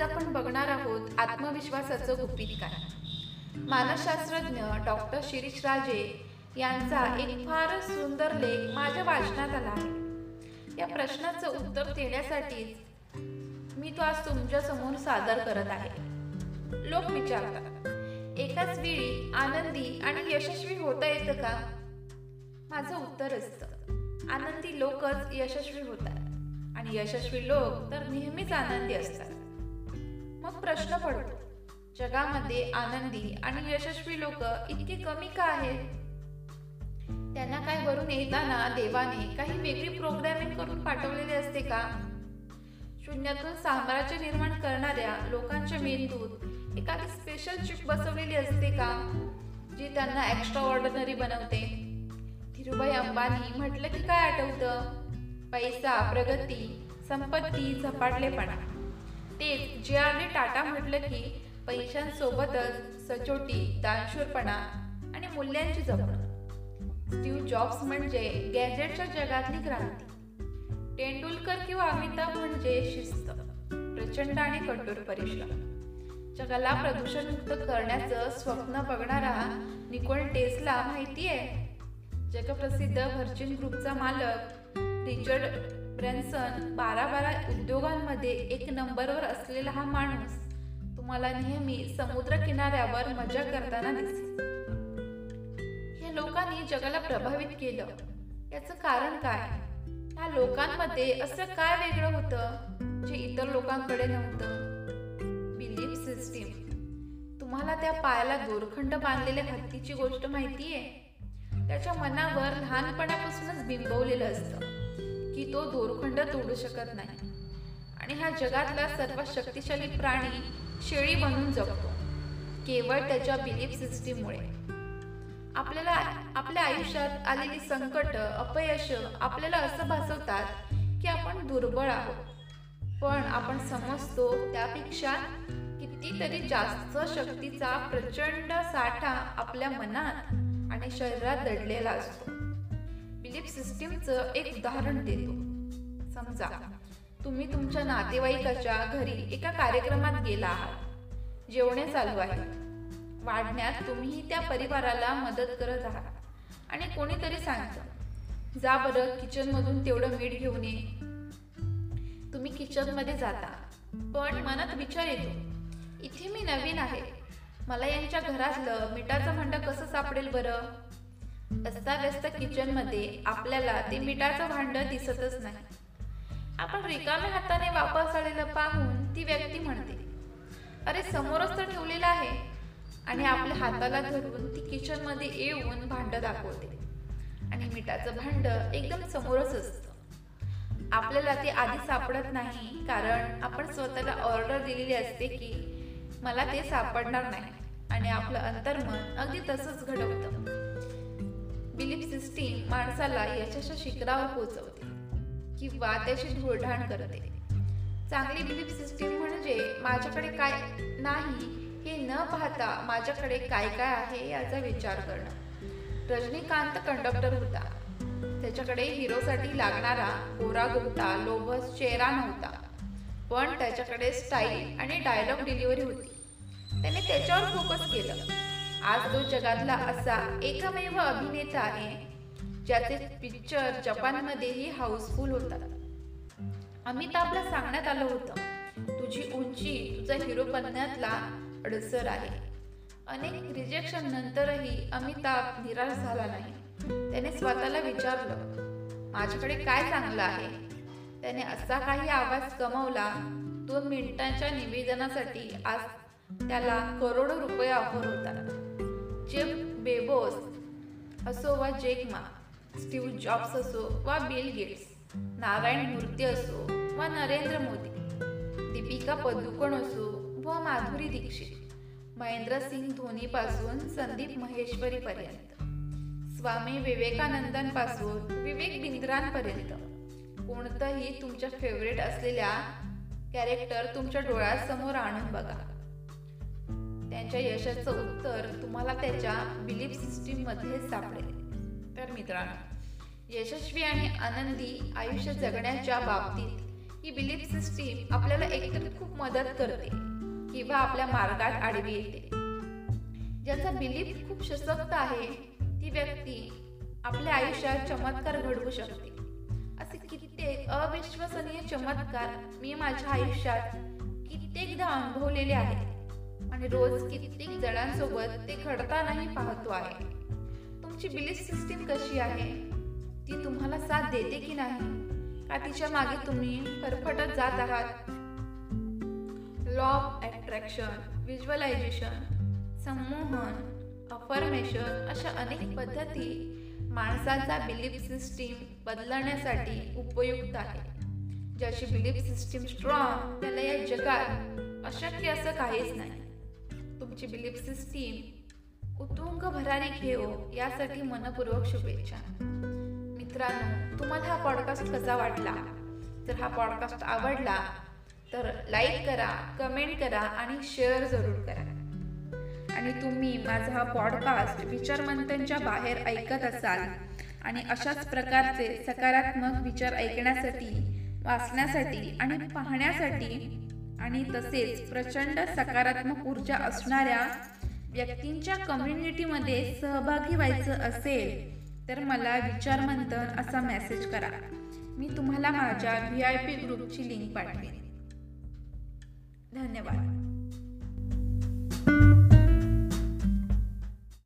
आपण बघणार आहोत आत्मविश्वासाचं गुपित काय मानसशास्त्रज्ञ डॉक्टर शिरीष राजे यांचा एक फारच सुंदर लेख माझ्या वाचनात आला आहे. या प्रश्नाचं उत्तर देण्यासाठीच मी तो आज तुमच्यासमोर सादर करत आहे. लोक विचारतात एकाच वेळी आनंदी आणि यशस्वी होता येतं का? माझं उत्तर असतं आनंदी लोकच यशस्वी होतात आणि यशस्वी लोक तर नेहमीच आनंदी असतात. मग प्रश्न पडतो. जगामध्ये आनंदी आणि यशस्वी लोक इतके कमी का आहेत? त्यांना काय वरून येताना देवाने काही वेगळी प्रोग्रामिंग करून पाठवलेले असते का? शून्यातून साम्राज्य निर्माण करणाऱ्या लोकांच्या मेंदूत एखादी स्पेशल चिप बसवलेली असते का? जी त्यांना एक्स्ट्रा ऑर्डनरी बनवते. धीरुभाई अंबानी म्हटलं की काय आठवतं? पैसा प्रगती संपत्ती झपाटलेपणा. तेच जे आर डी टाटा म्हटलं की पैशांसोबतच सचोटी दानशूरपणा आणि मूल्यांची जपणूक स्टीव्ह जॉब्स म्हणजे गॅजेटच्या जगातली क्रांती. तेंडुलकर किंवा अमिताभ म्हणजे शिस्त प्रचंड आणि कठोर परिश्रम. जगाला प्रदूषणमुक्त करण्याचं स्वप्न बघणारा निकोल टेस्ला माहिती आहे जगप्रसिद्ध व्हर्जिन ग्रुपचा मालक रिचर्ड ब्रॅन्सन बारा बारा उद्योगांमध्ये एक नंबरवर असलेला हा माणूस तुम्हाला नेहमी समुद्र किनाऱ्यावर मजा करताना दिसेल. या लोकांनी जगाला प्रभावित केलं. याचं कारण काय? या लोकांमध्ये असं काय वेगळं होतं जे इतर लोकांकडे नव्हतं? बिलीफ सिस्टीम तुम्हाला त्या पायाला दोरखंड बांधलेल्या हत्तीची गोष्ट माहितीये? त्याच्या मनावर लहानपणापासूनच बिंबवलेलं असतं. की तो दोरखंड तोडू शकत नाही. आणि हा जगातला सर्वात शक्तिशाली प्राणी शेळी बनून जगतो. केवळ त्याच्या बिलीफ सिस्टीममुळे आपल्याला आपल्या आयुष्यात आलेली संकट अपयश आपल्याला असं भासवतात की आपण दुर्बळ आहोत. पण आपण समजतो त्यापेक्षा कितीतरी जास्त शक्तीचा प्रचंड साठा आपल्या मनात आणि शरीरात दडलेला असतो. बिलीफ सिस्टीमचं एक उदाहरण देतो. समजा तुम्ही तुमच्या नातेवाईकाच्या घरी एका कार्यक्रमात गेला आहात. जेवणे चालू आहे. वाढण्यात तुम्ही त्या परिवाराला मदत करत आहात. आणि कोणीतरी सांगतं जा बरं किचनमधून तेवढं मीठ घेऊन ये. तुम्ही किचनमध्ये जाता. पण मनात विचार येतो इथे मी नवीन आहे. मला यांच्या घरातलं मिठाचं भांड कसं सापडेल बरं? अस्ताव्यस्त किचनमध्ये आपल्याला ते मिठाचं भांड दिसतच नाही. आपण रिकाम्या हाताने वापस आलेलं पाहून ती व्यक्ती म्हणते अरे समोरच तर ठेवलेलं आहे. आणि आपल्या हाताला धरून ती किचनमध्ये येऊन भांड दाखवते. आणि मिठाचं भांड एकदम समोरच असतं. आपल्याला ते आधी सापडत नाही कारण आपण स्वतःला ऑर्डर दिलेली असते की मला ते सापडणार नाही. आणि आपलं अंतर्मन अगदी तसंच घडवतं. बिलीफ सिस्टीम माणसाला यशाच्या शिखरावर पोहोचवते किंवा त्याची धुळढाण करते. चांगली बिलीफ सिस्टीम म्हणजे माझ्याकडे काय नाही हे न पाहता माझ्याकडे काय काय आहे याचा विचार करणं. रजनीकांत कंडक्टर होता. त्याच्याकडे हिरोसाठी लागणारा गोरा गुप्ता लोभस चेहरा नव्हता. पण त्याच्याकडे स्टाईल आणि डायलॉग डिलिव्हरी होती. त्याने त्याच्यावर फोकस केलं. आज तो जगातला असा एकमेव अभिनेता आहे ज्याचे पिक्चर जपानमध्येही हाऊसफुल होतात अमिताभला सांगण्यात आलं होतं तुझी उंची तुझा हिरो बनण्यातला अडसर आहे. अनेक रिजेक्शन नंतरही अमिताभ निराश झाला नाही. त्याने स्वतःला विचारलं माझ्याकडे काय चांगलं आहे? त्याने असा काही आवाज कमवला दोन मिनिटांच्या निवेदनासाठी आज त्याला करोडो रुपये ऑफर होता जेफ बेबोस असो वा जेकमा स्टीव स्टीव्ह जॉब्स असो वा बिल गेट्स नारायण मूर्ती असो वा नरेंद्र मोदी दीपिका पदुकोण असो व माधुरी दीक्षित महेंद्रसिंग धोनीपासून संदीप महेश्वरीपर्यंत स्वामी विवेकानंदांपासून विवेक बिंद्रांपर्यंत. कोणतंही तुमच्या फेवरेट असलेल्या कॅरेक्टर तुमच्या डोळ्यासमोर आणून बघा. त्यांच्या यशाचं उत्तर तुम्हाला त्याच्या बिलीफ सिस्टीममध्ये सापडेल. तर मित्रांनो यशस्वी आणि आनंदी आयुष्य जगण्याच्या बाबतीत ही बिलीफ सिस्टीम आपल्याला एकतर खूप मदत करते किंवा आपल्या मार्गात आडवी येते. ज्याचा बिलीफ खूप सशक्त आहे ती व्यक्ती आपल्या आयुष्यात चमत्कार घडवू शकते. असे कित्येक अविश्वसनीय चमत्कार मी माझ्या आयुष्यात कित्येकदा अनुभवलेले आहेत. आणि रोज कित्येक जणांसोबत ते घडतानाही पाहतो आहे. तुमची बिलीफ सिस्टीम कशी आहे? ती तुम्हाला साथ देते की नाही? का तिच्यामागे तुम्ही फरफटत जात आहात. लॉ ऑफ अट्रॅक्शन व्हिज्युअलायझेशन संमोहन अफर्मेशन अशा अनेक पद्धती माणसाचा बिलीफ सिस्टीम बदलण्यासाठी उपयुक्त आहे ज्याची बिलीफ सिस्टीम स्ट्रॉंग त्याला या जगात अशक्य असं काहीच नाही. तुमची बिलीफ सिस्टीम उत्तुंग भरारी घेऊ यासाठी मनपूर्वक शुभेच्छा. मित्रांनो तुम्हाला हा पॉडकास्ट कसा वाटला? जर हा पॉडकास्ट आवडला तर लाईक करा कमेंट करा आणि शेअर जरूर करा. आणि तुम्ही माझा हा पॉडकास्ट विचारमंथनच्या बाहेर ऐकत असाल आणि अशाच प्रकारचे सकारात्मक विचार ऐकण्यासाठी वाचण्यासाठी आणि पाहण्यासाठी आणि तसेच प्रचंड सकारात्मक ऊर्जा असणाऱ्या व्यक्तींच्या कम्युनिटीमध्ये सहभागी व्हायचं असेल तर मला विचारमंथन असा मेसेज करा. मी तुम्हाला माझ्या व्ही आय पी ग्रुपची लिंक पाठवेन. धन्यवाद.